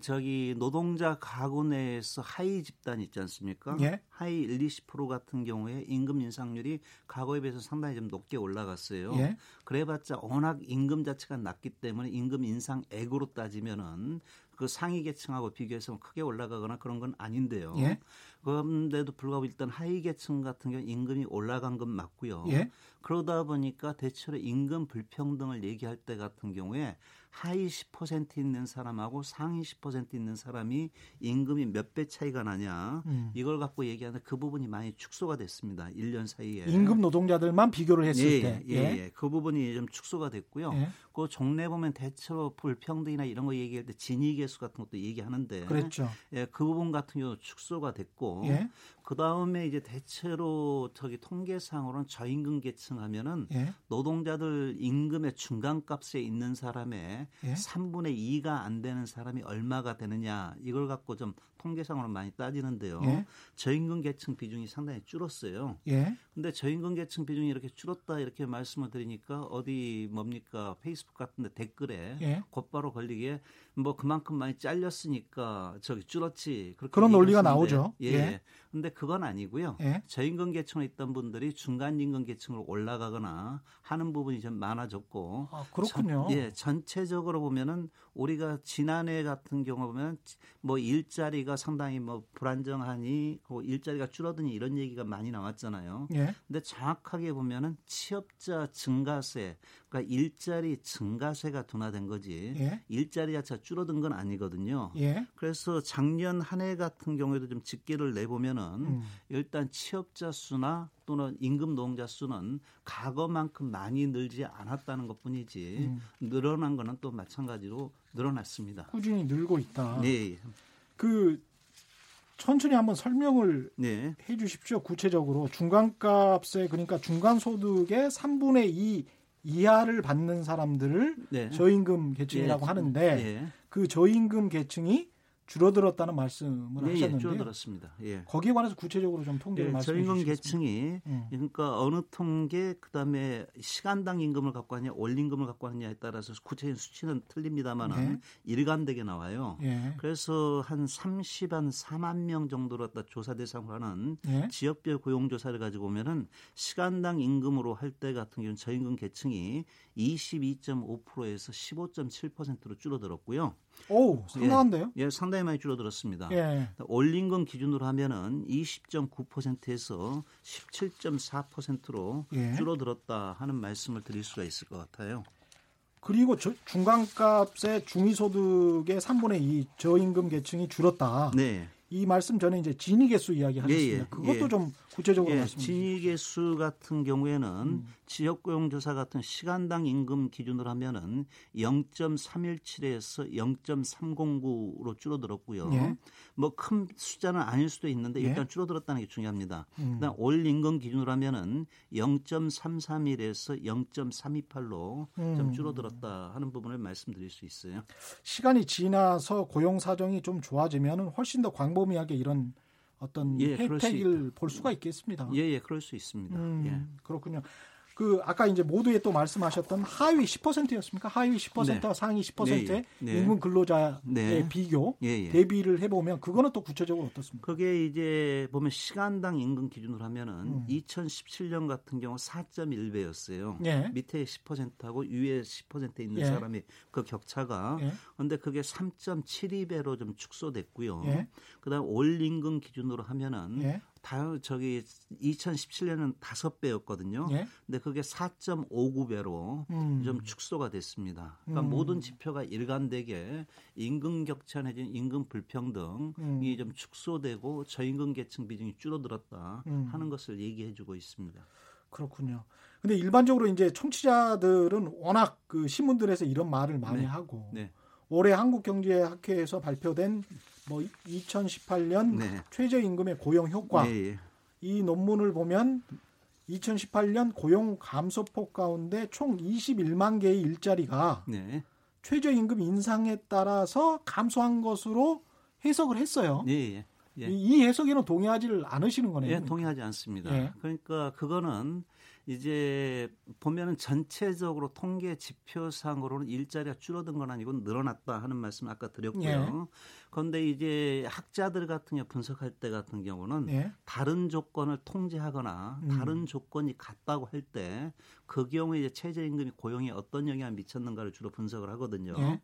저기 노동자 가구 내에서 하위 집단 있지 않습니까? 예? 하위 1, 20% 같은 경우에 임금 인상률이 과거에 비해서 상당히 좀 높게 올라갔어요. 예? 그래봤자 워낙 임금 자체가 낮기 때문에 임금 인상액으로 따지면은 그 상위 계층하고 비교해서 크게 올라가거나 그런 건 아닌데요. 예? 그런데도 불구하고 일단 하위 계층 같은 경우 임금이 올라간 건 맞고요. 예? 그러다 보니까 대체로 임금 불평등을 얘기할 때 같은 경우에 하위 10% 있는 사람하고 상위 10% 있는 사람이 임금이 몇 배 차이가 나냐 음. 이걸 갖고 얘기하는 그 부분이 많이 축소가 됐습니다. 1년 사이에 임금 노동자들만 비교를 했을 예, 때 예, 예. 예. 그 부분이 좀 축소가 됐고요. 예. 그 종래 보면 대체로 불평등이나 이런 거 얘기할 때 진위 계수 같은 것도 얘기하는데 그랬죠. 예, 그 부분 같은 경우 축소가 됐고 예. 그 다음에 이제 대체로 저기 통계상으로는 저임금 계층 하면은 예. 노동자들 임금의 중간값에 있는 사람의 예. 3분의 2가 안 되는 사람이 얼마가 되느냐 이걸 갖고 좀 통계상으로 많이 따지는데요. 예. 저임금 계층 비중이 상당히 줄었어요. 예. 근데 저임금 계층 비중이 이렇게 줄었다 이렇게 말씀을 드리니까 어디 뭡니까 페이스북 같은 데 댓글에 예. 곧바로 걸리기에 뭐 그만큼 많이 잘렸으니까 저기 줄었지. 그런 논리가 나오죠. 예. 예. 근데 그건 아니고요. 예. 저임금 계층에 있던 분들이 중간 임금 계층으로 올라가거나 하는 부분이 좀 많아졌고. 아, 그렇군요. 전, 예, 전체적으로 보면은 우리가 지난해 같은 경우 보면 뭐 일자리가 상당히 뭐 불안정하니 그 일자리가 줄어드니 이런 얘기가 많이 나왔잖아요. 예. 근데 정확하게 보면은 취업자 증가세, 그러니까 일자리 증가세가 둔화된 거지. 예. 일자리 자체가 줄어든 건 아니거든요. 예. 그래서 작년 한 해 같은 경우에도 좀 집계를 내보면은 음. 일단 취업자 수나 또는 임금 노동자 수는 과거만큼 많이 늘지 않았다는 것 뿐이지 음. 늘어난 거는 또 마찬가지로 늘어났습니다. 꾸준히 늘고 있다. 네. 그 천천히 한번 설명을 네. 해 주십시오. 구체적으로 중간값에 그러니까 중간소득의 3분의 2 이하를 받는 사람들을 네. 저임금 계층이라고 네. 하는데 네. 그 저임금 계층이 줄어들었다는 말씀을 예, 하셨는데 줄어들었습니다. 예. 거기에 관해서 구체적으로 좀 통계를 예, 말씀해 주시겠습니까? 계층이 음. 그러니까 어느 통계 그다음에 시간당 임금을 갖고 하냐 올임금을 갖고 하냐에 따라서 구체적인 수치는 틀립니다만은 예. 일관되게 나와요. 예. 그래서 한 30, 한 4만 명 정도로 갖다 조사 대상으로 하는 예. 지역별 고용 조사를 가지고 보면은 시간당 임금으로 할 때 같은 경우는 저임금 계층이 22.5%에서 15.7%로 줄어들었고요. 오, 상당한데요? 예, 예, 상당히 많이 줄어들었습니다. 예. 올림금 기준으로 하면은 20.9%에서 17.4%로 예. 줄어들었다 하는 말씀을 드릴 수가 있을 것 같아요. 그리고 저, 중간값의 중위소득의 3분의 2 저임금 계층이 줄었다. 네. 이 말씀 전에 이제 진위 개수 이야기 하셨습니다. 예, 예, 그것도 예. 좀 구체적으로 예, 말씀해 주시죠. 진위 개수 같은 경우에는 음. 지역 고용 조사 같은 시간당 임금 기준으로 하면은 0.317에서 0.309로 줄어들었고요. 예. 뭐큰 숫자는 아닐 수도 있는데 예. 일단 줄어들었다는 게 중요합니다. 음. 그다음 올 임금 기준으로 하면은 0.331에서 0.328로 음. 좀 줄어들었다 하는 부분을 말씀드릴 수 있어요. 시간이 지나서 고용 사정이 좀 좋아지면은 훨씬 더 광범위하게 이런 어떤 예, 혜택을 볼 수가 있겠습니다. 예, 예, 그럴 수 있습니다. 음, 예. 그렇군요. 그 아까 이제 모두에 또 말씀하셨던 하위 10%였습니까? 하위 10%와 네. 상위 10%의 네. 네. 임금 근로자의 네. 비교 예, 예. 대비를 해보면 그거는 또 구체적으로 어떻습니까? 그게 이제 보면 시간당 임금 기준으로 하면은 음. 2017년 같은 경우 4.1배였어요. 예. 밑에 10%하고 위에 10%에 있는 예. 사람이 그 격차가 그런데 예. 그게 3.72배로 좀 축소됐고요. 예. 그다음 올 임금 기준으로 하면은 다 저기 2017년은 다섯 배였거든요. 예? 근데 그게 4.59배로 음. 좀 축소가 됐습니다. 그러니까 음. 모든 지표가 일관되게 임금 격차 내지 임금 불평등이 음. 좀 축소되고 저임금 계층 비중이 줄어들었다 음. 하는 것을 얘기해 주고 있습니다. 그렇군요. 근데 일반적으로 이제 청취자들은 워낙 그 신문들에서 이런 말을 많이 네. 하고 네. 올해 한국경제학회에서 발표된 뭐 2018년 네. 최저임금의 고용 효과 네. 예. 이 논문을 보면 2018년 고용 감소폭 가운데 총 21만 개의 일자리가 네. 최저임금 인상에 따라서 감소한 것으로 해석을 했어요. 예, 예. 이 해석에는 동의하지를 않으시는 거네요. 예, 동의하지 않습니다. 예. 그러니까 그거는 이제 보면은 전체적으로 통계 지표상으로는 일자리가 줄어든 건 아니고 늘어났다 하는 말씀 아까 드렸고요. 예. 그런데 이제 학자들 같은 경우 분석할 때 같은 경우는 예. 다른 조건을 통제하거나 음. 다른 조건이 같다고 할 때 그 경우에 이제 최저임금이 고용에 어떤 영향을 미쳤는가를 주로 분석을 하거든요. 예.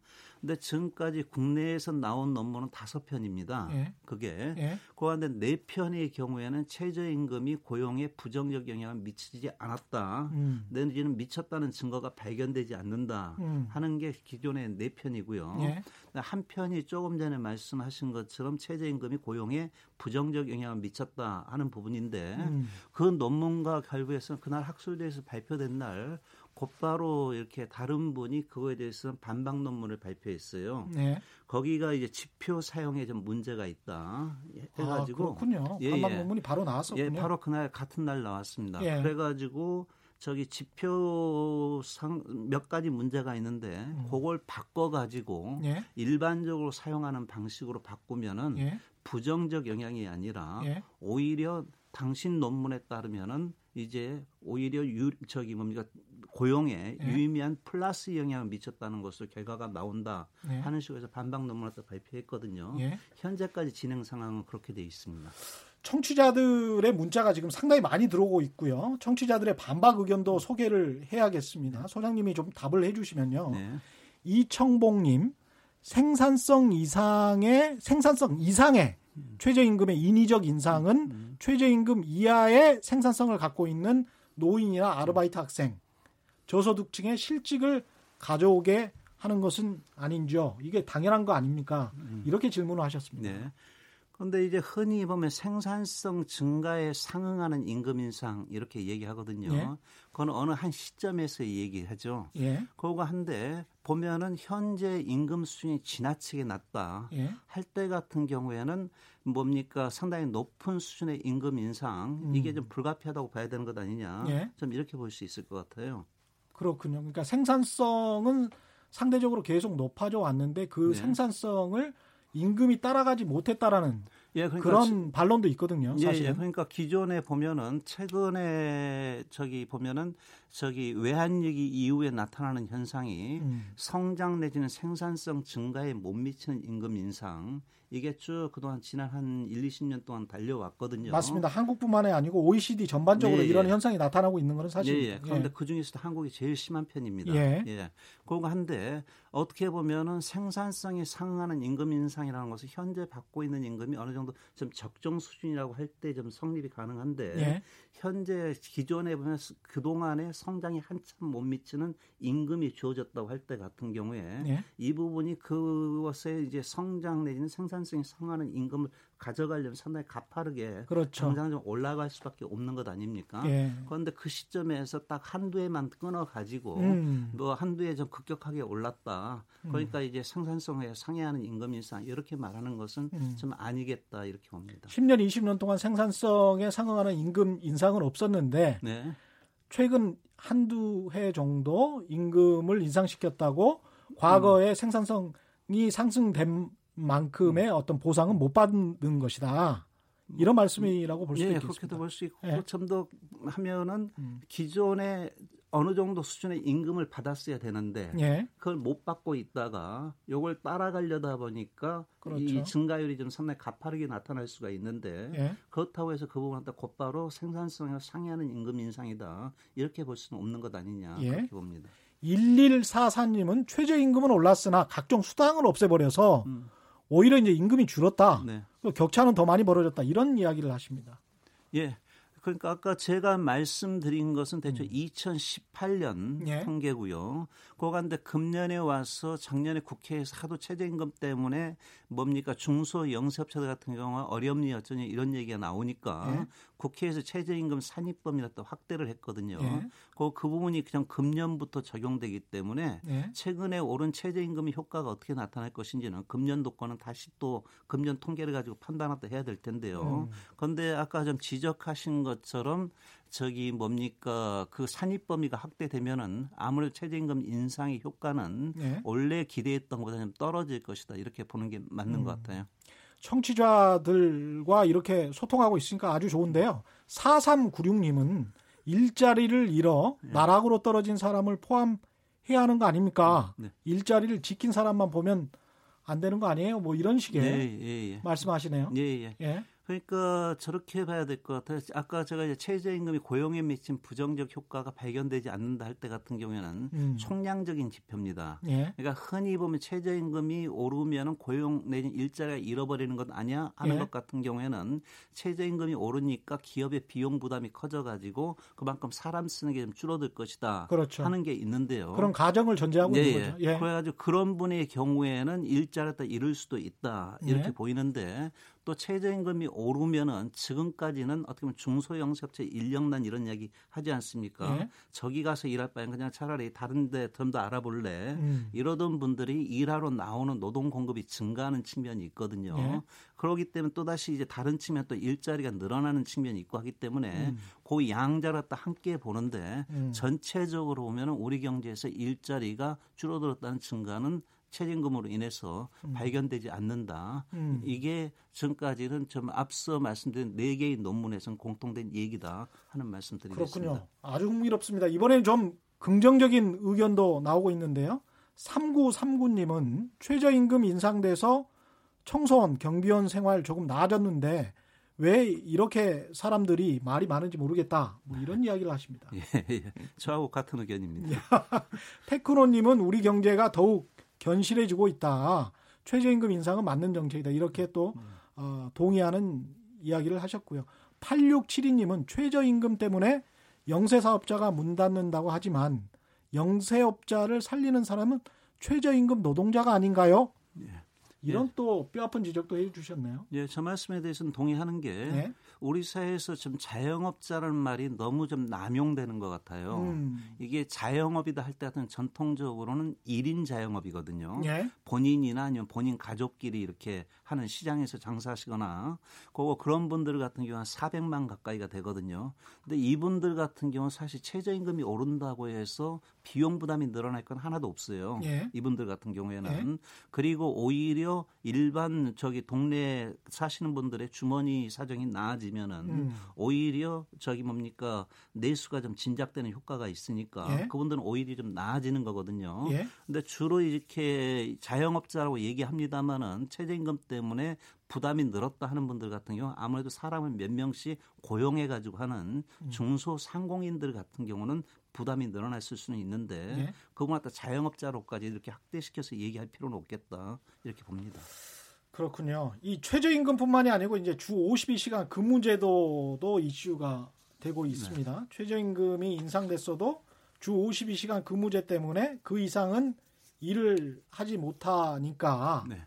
근데 지금까지 국내에서 나온 논문은 다섯 편입니다. 예. 그게 예. 그런데 네 편의 경우에는 최저임금이 고용에 부정적 영향을 미치지 않았다. 음. 내지는 미쳤다는 증거가 발견되지 않는다 음. 하는 게 기존의 네 편이고요. 예. 한 편이 조금 전에 말씀하신 것처럼 최저임금이 고용에 부정적 영향을 미쳤다 하는 부분인데 음. 그 논문과 결부해서 그날 학술대에서 발표된 날 곧바로 이렇게 다른 분이 그거에 대해서 반박 논문을 발표했어요. 네. 거기가 이제 지표 사용에 좀 문제가 있다 해가지고 아, 그렇군요. 예, 반박 예. 논문이 바로 나왔었군요. 예, 바로 그날 같은 날 나왔습니다. 예. 그래가지고 저기 지표상 몇 가지 문제가 있는데 음. 그걸 바꿔가지고 예. 일반적으로 사용하는 방식으로 바꾸면은 예. 부정적 영향이 아니라 예. 오히려 당신 논문에 따르면은 이제 오히려 유 저기 뭡니까 고용에 예. 유의미한 플러스 영향을 미쳤다는 것으로 결과가 나온다 예. 하는 식으로 반박 논문을 또 발표했거든요. 예. 현재까지 진행 상황은 그렇게 돼 있습니다. 청취자들의 문자가 지금 상당히 많이 들어오고 있고요. 청취자들의 반박 의견도 소개를 해야겠습니다. 소장님이 좀 답을 해주시면요. 네. 이청봉님 생산성 이상의 생산성 이상의 음. 최저임금의 인위적 인상은 음. 음. 최저임금 이하의 생산성을 갖고 있는 노인이나 아르바이트 학생 저소득층의 실직을 가져오게 하는 것은 아닌지요? 이게 당연한 거 아닙니까? 음. 이렇게 질문을 하셨습니다. 네. 그런데 이제 흔히 보면 생산성 증가에 상응하는 임금 인상 이렇게 얘기하거든요. 예? 그건 어느 한 시점에서 얘기하죠. 예? 그거 한데 보면은 현재 임금 수준이 지나치게 낮다 예? 할때 같은 경우에는 뭡니까 상당히 높은 수준의 임금 인상 음. 이게 좀 불가피하다고 봐야 되는 것 아니냐 예? 좀 이렇게 볼 수 있을 것 같아요. 그렇군요. 그러니까 생산성은 상대적으로 계속 높아져 왔는데 그 네. 생산성을 임금이 따라가지 못했다라는 예, 그러니까 그런 반론도 있거든요. 사실. 예, 예, 그러니까 기존에 보면은 최근에 저기 보면은 저기 외환위기 이후에 나타나는 현상이 음. 성장 내지는 생산성 증가에 못 미치는 임금 인상 이게 쭉 그동안 지난 한 1, 20년 동안 달려왔거든요. 맞습니다. 한국뿐만이 아니고 OECD 전반적으로 예, 이런 예. 현상이 나타나고 있는 것은 사실입니다. 예, 예. 그런데 예. 그중에서도 한국이 제일 심한 편입니다. 예. 예. 그거 한데 어떻게 보면은 생산성이 상응하는 임금 인상이라는 것을 현재 받고 있는 임금이 어느 정도 좀 적정 수준이라고 할 때 좀 성립이 가능한데 예. 현재 기존에 보면 그 동안에 성장이 한참 못 미치는 임금이 주어졌다고 할 때 같은 경우에 예. 이 부분이 그것에 이제 성장 내지는 생산 성이 상하는 임금을 가져가려면 상당히 가파르게 그렇죠. 정상 좀 올라갈 수밖에 없는 것 아닙니까? 예. 그런데 그 시점에서 딱 한두 해만 끊어 가지고 음. 뭐 한두 해 좀 급격하게 올랐다. 그러니까 음. 이제 생산성에 상회하는 임금 인상 이렇게 말하는 것은 음. 좀 아니겠다 이렇게 봅니다. 10년, 20년 동안 생산성에 상응하는 임금 인상은 없었는데 네. 최근 한두 해 정도 임금을 인상시켰다고 과거에 음. 생산성이 상승된 만큼의 어떤 보상은 못 받는 것이다. 이런 말씀이라고 볼 수도 예, 있겠습니다. 그렇게도 볼 수 있고 예. 좀더 하면은 음. 기존에 어느 정도 수준의 임금을 받았어야 되는데 예. 그걸 못 받고 있다가 요걸 따라가려다 보니까 그렇죠. 이 증가율이 좀 상당히 가파르게 나타날 수가 있는데 예. 그렇다고 해서 그 부분한테 곧바로 생산성에 상회하는 임금 인상이다 이렇게 볼 수는 없는 것 아니냐 예. 그렇게 봅니다. 1144님은 최저임금은 올랐으나 각종 수당을 없애버려서 음. 오히려 이제 임금이 줄었다. 네. 격차는 더 많이 벌어졌다. 이런 이야기를 하십니다. 예. 그러니까 아까 제가 말씀드린 것은 대충 음. 2018년 예. 통계고요. 그간데 금년에 와서 작년에 국회에서 하도 최저임금 때문에 뭡니까 중소 영세업체들 같은 경우 어렵니 어쩌니 이런 얘기가 나오니까 예. 국회에서 최저임금 산입범위를 또 확대를 했거든요. 예. 그, 그 부분이 그냥 금년부터 적용되기 때문에 예. 최근에 오른 최저임금의 효과가 어떻게 나타날 것인지는 금년도권은 다시 또 금년 통계를 가지고 판단을 해야 될 텐데요. 음. 그런데 아까 좀 지적하신 것처럼 저기 뭡니까 그 산입 범위가 확대되면은 아무래도 최저임금 인상의 효과는 네. 원래 기대했던 것보다 좀 떨어질 것이다 이렇게 보는 게 맞는 음. 것 같아요. 청취자들과 이렇게 소통하고 있으니까 아주 좋은데요. 4396님은 일자리를 잃어 네. 나락으로 떨어진 사람을 포함해야 하는 거 아닙니까? 네. 일자리를 지킨 사람만 보면 안 되는 거 아니에요? 뭐 이런 식의 네, 예, 예. 말씀하시네요. 예, 예. 예. 그러니까 저렇게 봐야 될 것 같아요. 아까 제가 이제 최저임금이 고용에 미친 부정적 효과가 발견되지 않는다 할 때 같은 경우에는 음. 총량적인 지표입니다. 예. 그러니까 흔히 보면 최저임금이 오르면은 고용 내지 일자리가 잃어버리는 것 아니야 하는 예. 것 같은 경우에는 최저임금이 오르니까 기업의 비용 부담이 커져가지고 그만큼 사람 쓰는 게 좀 줄어들 것이다 그렇죠. 하는 게 있는데요. 그런 가정을 전제하고 예, 있는 거죠. 예. 그래가지고 그런 분의 경우에는 일자리를 잃을 수도 있다 이렇게 예. 보이는데 또 최저임금이 오르면은 지금까지는 어떻게 보면 중소영세업체 인력난 이런 이야기 하지 않습니까? 네. 저기 가서 일할 바엔 그냥 차라리 다른 데 좀 더 알아볼래. 음. 이러던 분들이 일하러 나오는 노동 공급이 증가하는 측면이 있거든요. 네. 그러기 때문에 또 다시 이제 다른 측면 또 일자리가 늘어나는 측면이 있고 하기 때문에 음. 그 양자를 다 함께 보는데 음. 전체적으로 보면은 우리 경제에서 일자리가 줄어들었다는 증가는 최저임금으로 인해서 음. 발견되지 않는다. 음. 이게 전까지는 좀 앞서 말씀드린 네 개의 논문에서는 공통된 얘기다 하는 말씀드리겠습니다. 그렇군요. 아주 흥미롭습니다. 이번에는 좀 긍정적인 의견도 나오고 있는데요. 3939님은 최저임금 인상돼서 청소원, 경비원 생활 조금 나아졌는데 왜 이렇게 사람들이 말이 많은지 모르겠다. 뭐 이런 이야기를 하십니다. 예, 예. 저하고 같은 의견입니다. 테크노님은 우리 경제가 더욱 견실해지고 있다. 최저임금 인상은 맞는 정책이다. 이렇게 또 어, 동의하는 이야기를 하셨고요. 8672님은 최저임금 때문에 영세사업자가 문 닫는다고 하지만 영세업자를 살리는 사람은 최저임금 노동자가 아닌가요? 예. 이런 예. 또 뼈 아픈 지적도 해 주셨네요. 예, 저 말씀에 대해서는 동의하는 게 네. 우리 사회에서 좀 자영업자라는 말이 너무 좀 남용되는 것 같아요. 음. 이게 자영업이다 할 때는 전통적으로는 1인 자영업이거든요. 예? 본인이나 아니면 본인 가족끼리 이렇게 하는 시장에서 장사하시거나 그거 그런 분들 같은 경우는 400만 가까이가 되거든요. 근데 이분들 같은 경우는 사실 최저임금이 오른다고 해서 비용 부담이 늘어날 건 하나도 없어요. 예? 이분들 같은 경우에는 예? 그리고 오히려 일반 저기 동네 사시는 분들의 주머니 사정이 나아지면은 음. 오히려 저기 뭡니까 내수가 좀 진작되는 효과가 있으니까 예? 그분들은 오히려 좀 나아지는 거거든요. 예? 근데 주로 이렇게 자영업자라고 얘기합니다마는 최저임금 때 문에 부담이 늘었다 하는 분들 같은 경우 아무래도 사람을 몇 명씩 고용해 가지고 하는 음. 중소 상공인들 같은 경우는 부담이 늘어났을 수는 있는데 예? 그걸 갖다 자영업자로까지 이렇게 확대시켜서 얘기할 필요는 없겠다 이렇게 봅니다. 그렇군요. 이 최저임금뿐만이 아니고 이제 주 52시간 근무제도도 이슈가 되고 있습니다. 네. 최저임금이 인상됐어도 주 52시간 근무제 때문에 그 이상은 일을 하지 못하니까 네.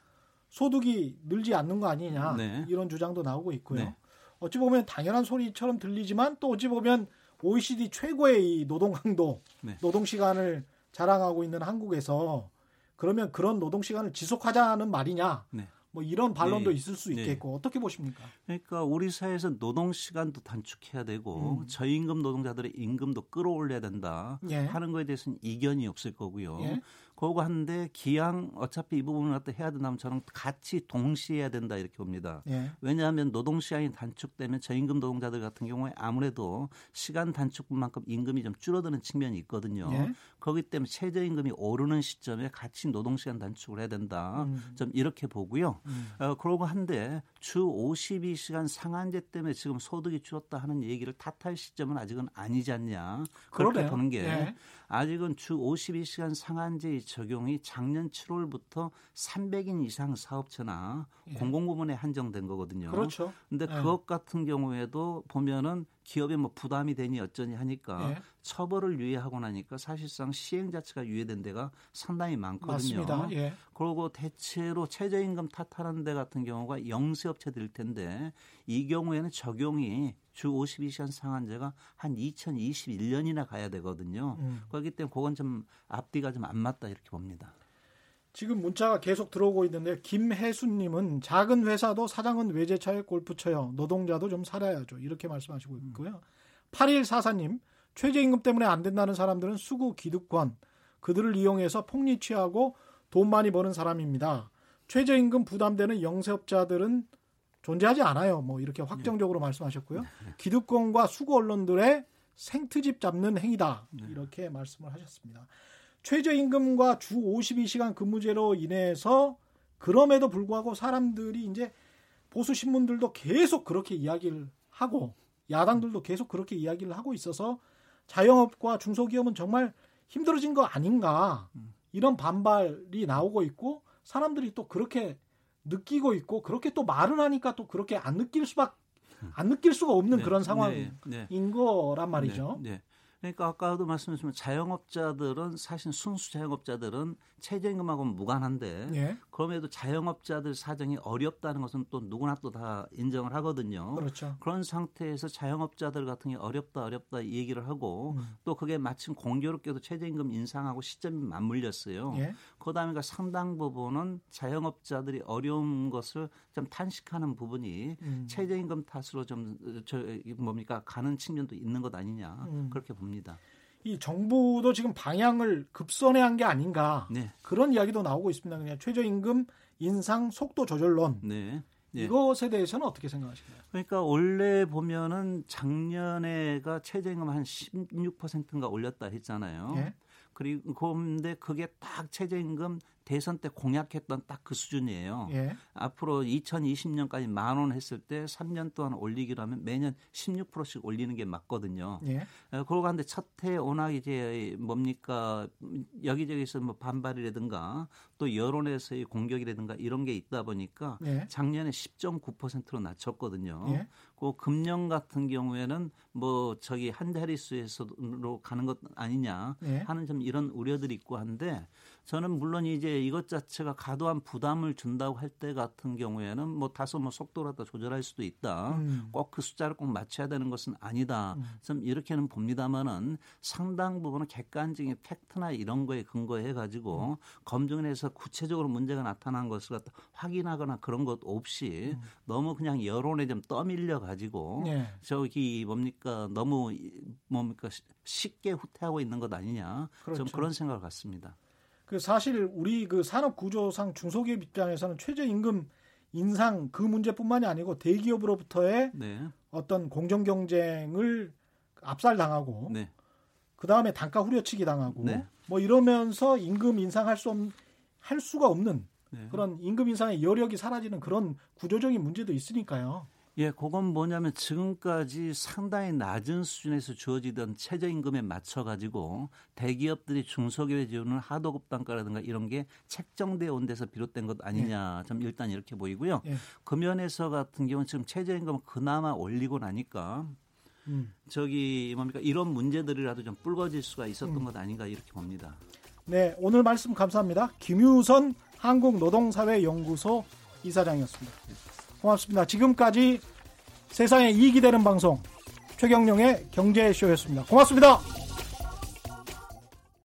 소득이 늘지 않는 거 아니냐 네. 이런 주장도 나오고 있고요. 네. 어찌 보면 당연한 소리처럼 들리지만 또 어찌 보면 OECD 최고의 이 노동 강도, 네. 노동 시간을 자랑하고 있는 한국에서 그러면 그런 노동 시간을 지속하자는 말이냐? 네. 뭐 이런 반론도 네. 있을 수 네. 있겠고 네. 어떻게 보십니까? 그러니까 우리 사회에서 노동 시간도 단축해야 되고 음. 저임금 노동자들의 임금도 끌어올려야 된다 예. 하는 거에 대해서는 이견이 없을 거고요. 예. 그거 하는데 기왕 어차피 이 부분을 갖다 해야 된다면 저는 같이 동시에 해야 된다 이렇게 봅니다. 예. 왜냐하면 노동 시간이 단축되면 저임금 노동자들 같은 경우에 아무래도 시간 단축만큼 임금이 좀 줄어드는 측면이 있거든요. 예. 거기 때문에 최저 임금이 오르는 시점에 같이 노동 시간 단축을 해야 된다. 음. 좀 이렇게 보고요. 음. 어, 그러고 한데 주 52시간 상한제 때문에 지금 소득이 줄었다 하는 얘기를 탓할 시점은 아직은 아니지 않냐. 그렇게 그러네요. 보는 게 예. 아직은 주 52시간 상한제 적용이 작년 7월부터 300인 이상 사업체나 예. 공공부문에 한정된 거거든요. 그렇죠. 근데 예. 그것 같은 경우에도 보면은 기업에 뭐 부담이 되니 어쩌니 하니까 예. 처벌을 유예하고 나니까 사실상 시행 자체가 유예된 데가 상당히 많거든요. 맞습니다. 예. 그리고 대체로 최저임금 탓하는 데 같은 경우가 영세업체들일 텐데 이 경우에는 적용이 주 52시간 상한제가 한 2021년이나 가야 되거든요. 음. 그렇기 때문에 그건 좀 앞뒤가 좀 안 맞다 이렇게 봅니다. 지금 문자가 계속 들어오고 있는데 김혜수님은 작은 회사도 사장은 외제차에 골프 쳐요. 노동자도 좀 살아야죠. 이렇게 말씀하시고 음. 있고요. 음. 8144님 최저임금 때문에 안 된다는 사람들은 수구 기득권 그들을 이용해서 폭리 취하고 돈 많이 버는 사람입니다. 최저임금 부담되는 영세업자들은 존재하지 않아요. 뭐 이렇게 확정적으로 네. 말씀하셨고요. 네. 기득권과 수구 언론들의 생트집 잡는 행위다. 네. 이렇게 말씀을 하셨습니다. 최저임금과 주 52시간 근무제로 인해서 그럼에도 불구하고 사람들이 이제 보수 신문들도 계속 그렇게 이야기를 하고 야당들도 계속 그렇게 이야기를 하고 있어서 자영업과 중소기업은 정말 힘들어진 거 아닌가 이런 반발이 나오고 있고 사람들이 또 그렇게 느끼고 있고 그렇게 또 말을 하니까 또 그렇게 안 느낄 수밖 안 느낄 수가 없는 네, 그런 상황인 네, 네. 거란 말이죠. 네, 네. 그러니까 아까도 말씀하셨지만 자영업자들은 사실 순수 자영업자들은 최저임금하고는 무관한데 예. 그럼에도 자영업자들 사정이 어렵다는 것은 또 누구나 또 다 인정을 하거든요. 그렇죠. 그런 상태에서 자영업자들 같은 게 어렵다 어렵다 얘기를 하고 음. 또 그게 마침 공교롭게도 최저임금 인상하고 시점이 맞물렸어요. 예. 그다음에 그 상당 부분은 자영업자들이 어려운 것을 좀 탄식하는 부분이 음. 최저임금 탓으로 좀 저 뭡니까 가는 측면도 있는 것 아니냐 음. 그렇게 봅니다. 이 정부도 지금 방향을 급선회한 게 아닌가 네. 그런 이야기도 나오고 있습니다. 그냥 최저임금 인상 속도 조절론. 네. 네. 이것에 대해서는 어떻게 생각하시나요? 그러니까 원래 보면은 작년에가 최저임금 한 16%인가 올렸다 했잖아요. 네. 그리고 그런데 그게 딱 최저임금 대선 때 공약했던 딱 그 수준이에요. 예. 앞으로 2020년까지 만 원 했을 때 3년 동안 올리기로 하면 매년 16%씩 올리는 게 맞거든요. 예. 어, 그러고 하는데 첫해 워낙 이제 뭡니까 여기저기서 뭐 반발이라든가 또 여론에서의 공격이라든가 이런 게 있다 보니까 예. 작년에 10.9%로 낮췄거든요. 예. 그 금년 같은 경우에는 뭐 저기 한 자릿수에서로 가는 것 아니냐 예. 하는 좀 이런 우려들이 있고 한데 저는 물론 이제 이것 자체가 과도한 부담을 준다고 할 때 같은 경우에는 뭐 다소 뭐 속도라도 조절할 수도 있다. 음. 꼭그 숫자를 꼭 맞춰야 되는 것은 아니다. 음. 좀 이렇게는 봅니다만은 상당 부분은 객관적인 팩트나 이런 거에 근거해 가지고 음. 검증을 해서 구체적으로 문제가 나타난 것을 갖다 확인하거나 그런 것 없이 음. 너무 그냥 여론에 좀 떠밀려 가지고 네. 저기 뭡니까 너무 뭡니까 쉽게 후퇴하고 있는 것 아니냐. 그렇죠. 좀 그런 생각을 갖습니다. 그 사실 우리 그 산업 구조상 중소기업 입장에서는 최저임금 인상 그 문제뿐만이 아니고 대기업으로부터의 네. 어떤 공정 경쟁을 압살당하고 네. 그 다음에 단가 후려치기 당하고 네. 뭐 이러면서 임금 인상할 수 없, 할 수가 없는 네. 그런 임금 인상의 여력이 사라지는 그런 구조적인 문제도 있으니까요. 예, 그건 뭐냐면 지금까지 상당히 낮은 수준에서 주어지던 최저임금에 맞춰 가지고 대기업들이 중소기업에 주는 하도급 단가라든가 이런 게 책정되어 온 데서 비롯된 것 아니냐. 좀 일단 이렇게 보이고요. 예. 그 면에서 같은 경우는 지금 최저임금을 그나마 올리고 나니까 음. 저기 뭡니까 이런 문제들이라도 좀 불거질 수가 있었던 음. 것 아닌가 이렇게 봅니다. 네, 오늘 말씀 감사합니다. 김유선 한국노동사회연구소 이사장이었습니다. 고맙습니다. 지금까지 세상에 이익이 되는 방송 최경령의 경제쇼였습니다. 고맙습니다.